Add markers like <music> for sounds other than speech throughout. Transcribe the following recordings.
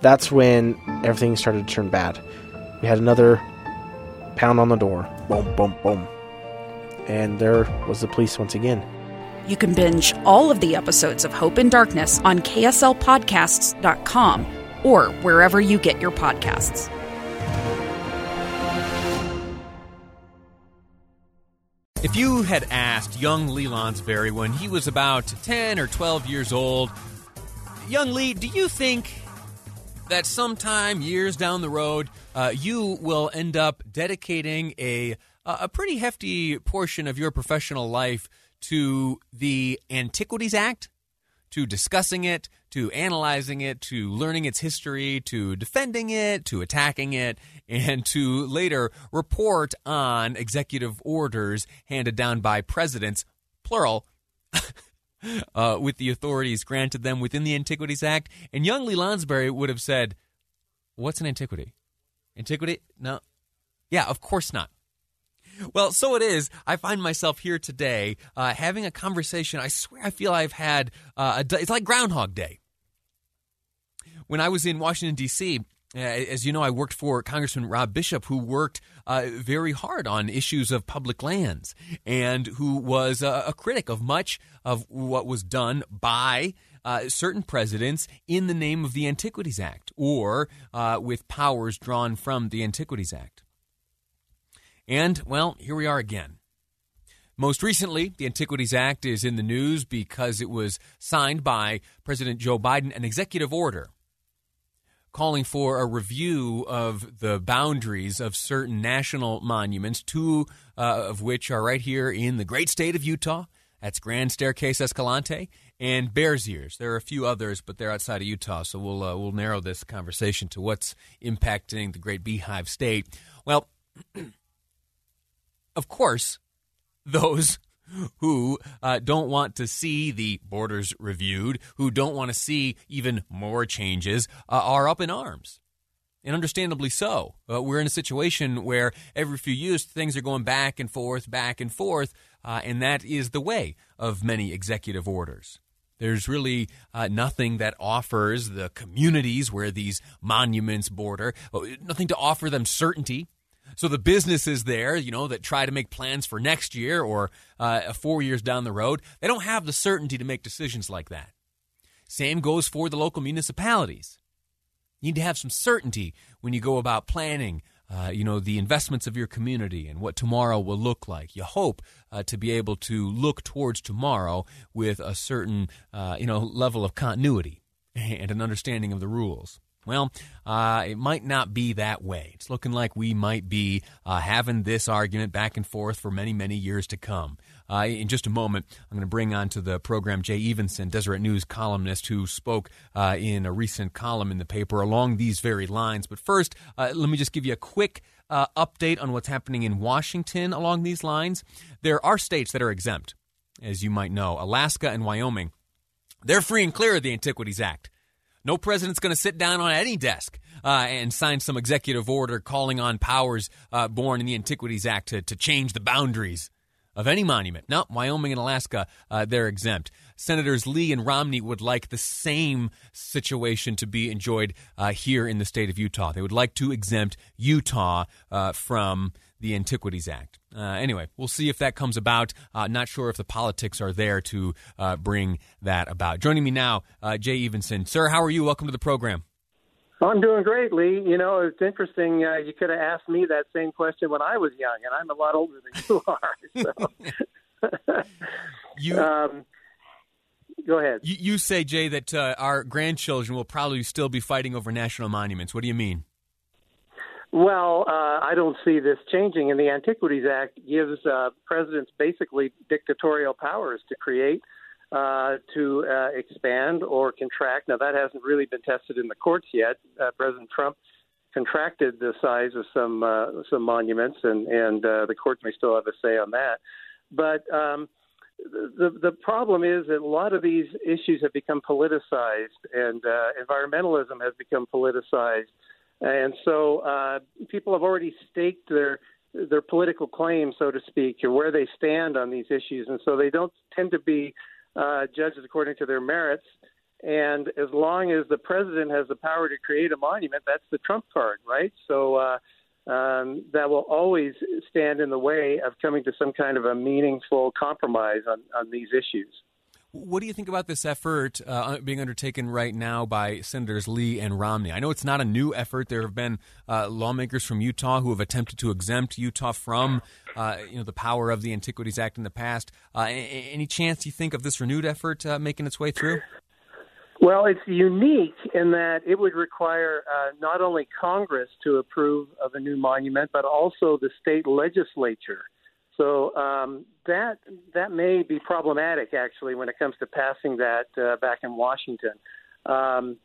That's when everything started to turn bad. We had another pound on the door. Boom, boom, boom. And there was the police once again. You can binge all of the episodes of Hope and Darkness on KSLPodcasts.com or wherever you get your podcasts. If you had asked young Lee Lonsberry when he was about 10 or 12 years old, young Lee, do you think that sometime years down the road, uh, you will end up dedicating a a pretty hefty portion of your professional life to the Antiquities Act, to discussing it, to analyzing it, to learning its history, to defending it, to attacking it, and to later report on executive orders handed down by presidents, plural. <laughs> uh, with the authorities granted them within the Antiquities Act. And young Lee Lonsberry would have said, What's an antiquity? Antiquity? No. Yeah, of course not. Well, so it is. I find myself here today uh, having a conversation. I swear I feel I've had uh, a, it's like Groundhog Day. When I was in Washington, D.C., as you know, I worked for Congressman Rob Bishop, who worked uh, very hard on issues of public lands and who was a, a critic of much of what was done by uh, certain presidents in the name of the Antiquities Act or uh, with powers drawn from the Antiquities Act. And, well, here we are again. Most recently, the Antiquities Act is in the news because it was signed by President Joe Biden, an executive order calling for a review of the boundaries of certain national monuments, two uh, of which are right here in the great state of Utah. That's Grand Staircase Escalante and Bears Ears. There are a few others, but they're outside of Utah, so we'll uh, we'll narrow this conversation to what's impacting the Great Beehive State. Well. <clears throat> of course, those who uh, don't want to see the borders reviewed, who don't want to see even more changes, uh, are up in arms. And understandably so. Uh, we're in a situation where every few years things are going back and forth, back and forth, uh, and that is the way of many executive orders. There's really uh, nothing that offers the communities where these monuments border, uh, nothing to offer them certainty so the businesses there, you know, that try to make plans for next year or uh, four years down the road, they don't have the certainty to make decisions like that. Same goes for the local municipalities. You need to have some certainty when you go about planning, uh, you know, the investments of your community and what tomorrow will look like. You hope uh, to be able to look towards tomorrow with a certain, uh, you know, level of continuity <laughs> and an understanding of the rules. Well, uh, it might not be that way. It's looking like we might be uh, having this argument back and forth for many, many years to come. Uh, in just a moment, I'm going to bring onto the program Jay Evenson, Deseret News columnist, who spoke uh, in a recent column in the paper along these very lines. But first, uh, let me just give you a quick uh, update on what's happening in Washington along these lines. There are states that are exempt, as you might know Alaska and Wyoming. They're free and clear of the Antiquities Act. No president's going to sit down on any desk uh, and sign some executive order calling on powers uh, born in the Antiquities Act to, to change the boundaries of any monument. No, Wyoming and Alaska, uh, they're exempt. Senators Lee and Romney would like the same situation to be enjoyed uh, here in the state of Utah. They would like to exempt Utah uh, from the Antiquities Act. Uh, anyway, we'll see if that comes about. Uh, not sure if the politics are there to uh, bring that about. Joining me now, uh, Jay Evenson. Sir, how are you? Welcome to the program. I'm doing great, Lee. You know, it's interesting. Uh, you could have asked me that same question when I was young, and I'm a lot older than you <laughs> are. So. <laughs> you. <laughs> Um, go ahead. You, you, say, Jay, that uh, our grandchildren will probably still be fighting over national monuments. What do you mean? Well, uh, I don't see this changing, and the Antiquities Act gives uh, presidents basically dictatorial powers to create uh, to uh, expand or contract. Now, that hasn't really been tested in the courts yet. Uh, President Trump contracted the size of some uh, some monuments, and and uh, the courts may still have a say on that. But um, the the problem is that a lot of these issues have become politicized, and uh, environmentalism has become politicized, and so uh, people have already staked their their political claim, so to speak, or where they stand on these issues, and so they don't tend to be uh, judges according to their merits. And as long as the president has the power to create a monument, that's the trump card, right? So uh, um, that will always stand in the way of coming to some kind of a meaningful compromise on, on these issues. What do you think about this effort uh, being undertaken right now by Senators Lee and Romney? I know it's not a new effort. There have been uh, lawmakers from Utah who have attempted to exempt Utah from, uh, you know, the power of the Antiquities Act in the past. Uh, any chance you think of this renewed effort uh, making its way through? Well, it's unique in that it would require uh, not only Congress to approve of a new monument, but also the state legislature. So um, that that may be problematic actually when it comes to passing that uh, back in Washington. Um,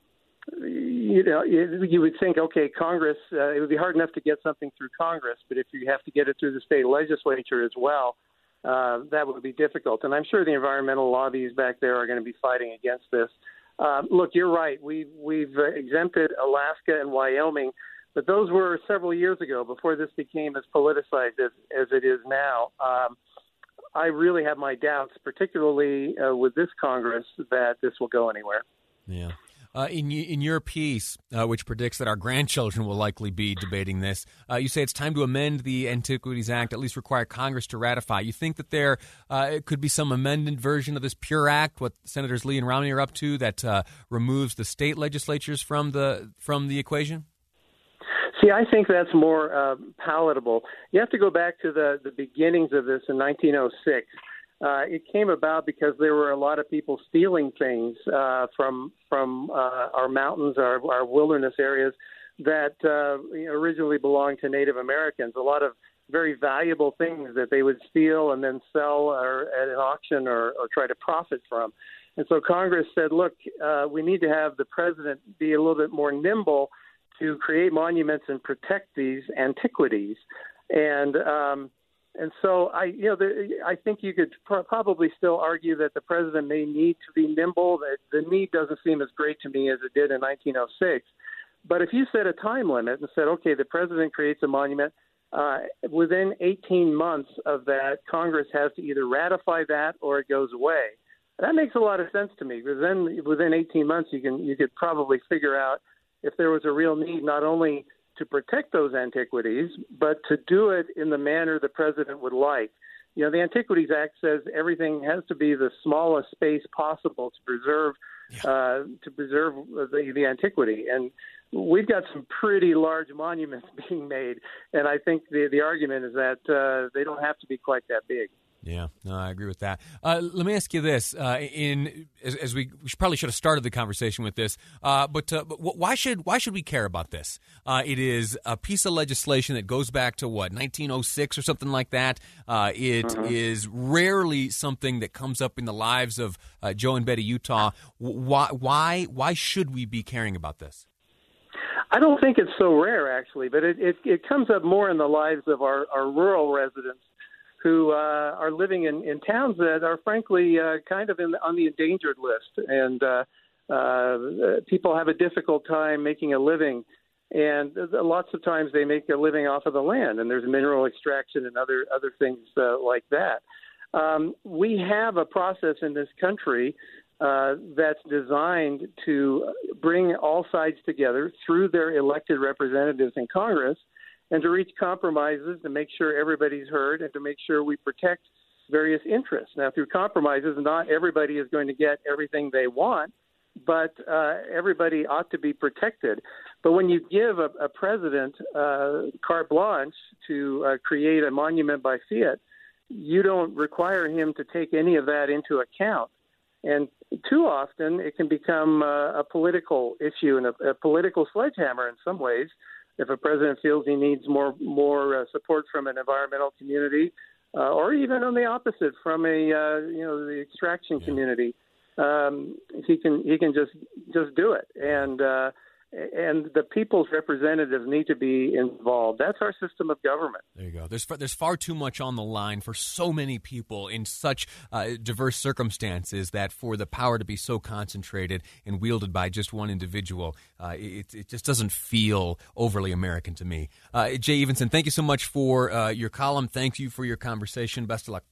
you know, you would think, okay, Congress. Uh, it would be hard enough to get something through Congress, but if you have to get it through the state legislature as well, uh, that would be difficult. And I'm sure the environmental lobbies back there are going to be fighting against this. Um, look, you're right. We've we've exempted Alaska and Wyoming, but those were several years ago before this became as politicized as, as it is now. Um, I really have my doubts, particularly uh, with this Congress, that this will go anywhere. Yeah. Uh, in in your piece, uh, which predicts that our grandchildren will likely be debating this, uh, you say it's time to amend the Antiquities Act, at least require Congress to ratify. You think that there uh, could be some amended version of this pure act, what Senators Lee and Romney are up to, that uh, removes the state legislatures from the from the equation? See, I think that's more palatable. You have to go back to the the beginnings of this in 1906 uh, it came about because there were a lot of people stealing things uh, from from uh, our mountains, our, our wilderness areas that uh, originally belonged to Native Americans. A lot of very valuable things that they would steal and then sell or at an auction or, or try to profit from. And so Congress said, look, uh, we need to have the president be a little bit more nimble to create monuments and protect these antiquities. And um, and so I, you know, the, I think you could pr- probably still argue that the president may need to be nimble. That the need doesn't seem as great to me as it did in 1906. But if you set a time limit and said, okay, the president creates a monument, uh, within 18 months of that, Congress has to either ratify that or it goes away. That makes a lot of sense to me because then within 18 months you can you could probably figure out if there was a real need not only to protect those antiquities, but to do it in the manner the president would like. You know, the Antiquities Act says everything has to be the smallest space possible to preserve yeah. uh, to preserve the, the antiquity, and we've got some pretty large monuments <laughs> being made, and I think the the argument is that uh, they don't have to be quite that big. Yeah, no, I agree with that. Uh, let me ask you this: uh, in as, as we, we, probably should have started the conversation with this, uh, but, uh, but why should why should we care about this? Uh, it is a piece of legislation that goes back to what 1906 or something like that. Uh, it mm-hmm. is rarely something that comes up in the lives of Joe and Betty Utah. Why why why should we be caring about this? I don't think it's so rare, actually, but it, it, it comes up more in the lives of our, our rural residents who uh, are living in, in towns that are frankly uh, kind of in, on the endangered list, and uh, uh, people have a difficult time making a living. And lots of times they make a living off of the land, and there's mineral extraction and other other things uh, like that. Um, we have a process in this country uh, that's designed to bring all sides together through their elected representatives in Congress and to reach compromises to make sure everybody's heard and to make sure we protect various interests. Now, through compromises, not everybody is going to get everything they want, but uh, everybody ought to be protected. But when you give a, a president uh, carte blanche to uh, create a monument by fiat, you don't require him to take any of that into account. And too often, it can become uh, a political issue and a, a political sledgehammer in some ways if a president feels he needs more more uh, support from an environmental community, uh, or even on the opposite from a uh, you know the extraction yeah. community. Um, he can he can just just do it, and uh, and the people's representatives need to be involved. That's our system of government. There you go. There's there's far too much on the line for so many people in such uh, diverse circumstances that for the power to be so concentrated and wielded by just one individual, uh, it it just doesn't feel overly American to me. Uh, Jay Evenson, thank you so much for uh, your column. Thank you for your conversation. Best of luck.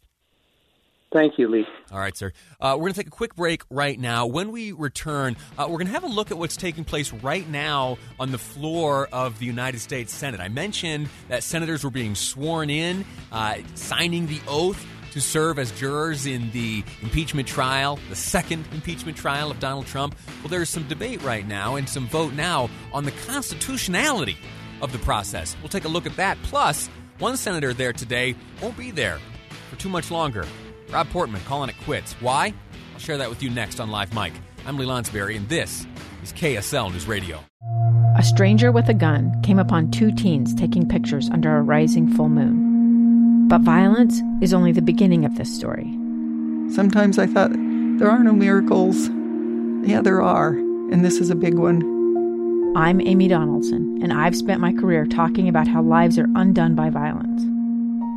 Thank you, Lee. All right, sir. Uh, we're going to take a quick break right now. When we return, uh, we're going to have a look at what's taking place right now on the floor of the United States Senate. I mentioned that senators were being sworn in, uh, signing the oath to serve as jurors in the impeachment trial, the second impeachment trial of Donald Trump. Well, there's some debate right now and some vote now on the constitutionality of the process. We'll take a look at that. Plus, one senator there today won't be there for too much longer. Rob Portman calling it quits. Why? I'll share that with you next on Live Mic. I'm Lee Lonsberry, and this is KSL News Radio. A stranger with a gun came upon two teens taking pictures under a rising full moon. But violence is only the beginning of this story. Sometimes I thought, there are no miracles. Yeah, there are, and this is a big one. I'm Amy Donaldson, and I've spent my career talking about how lives are undone by violence.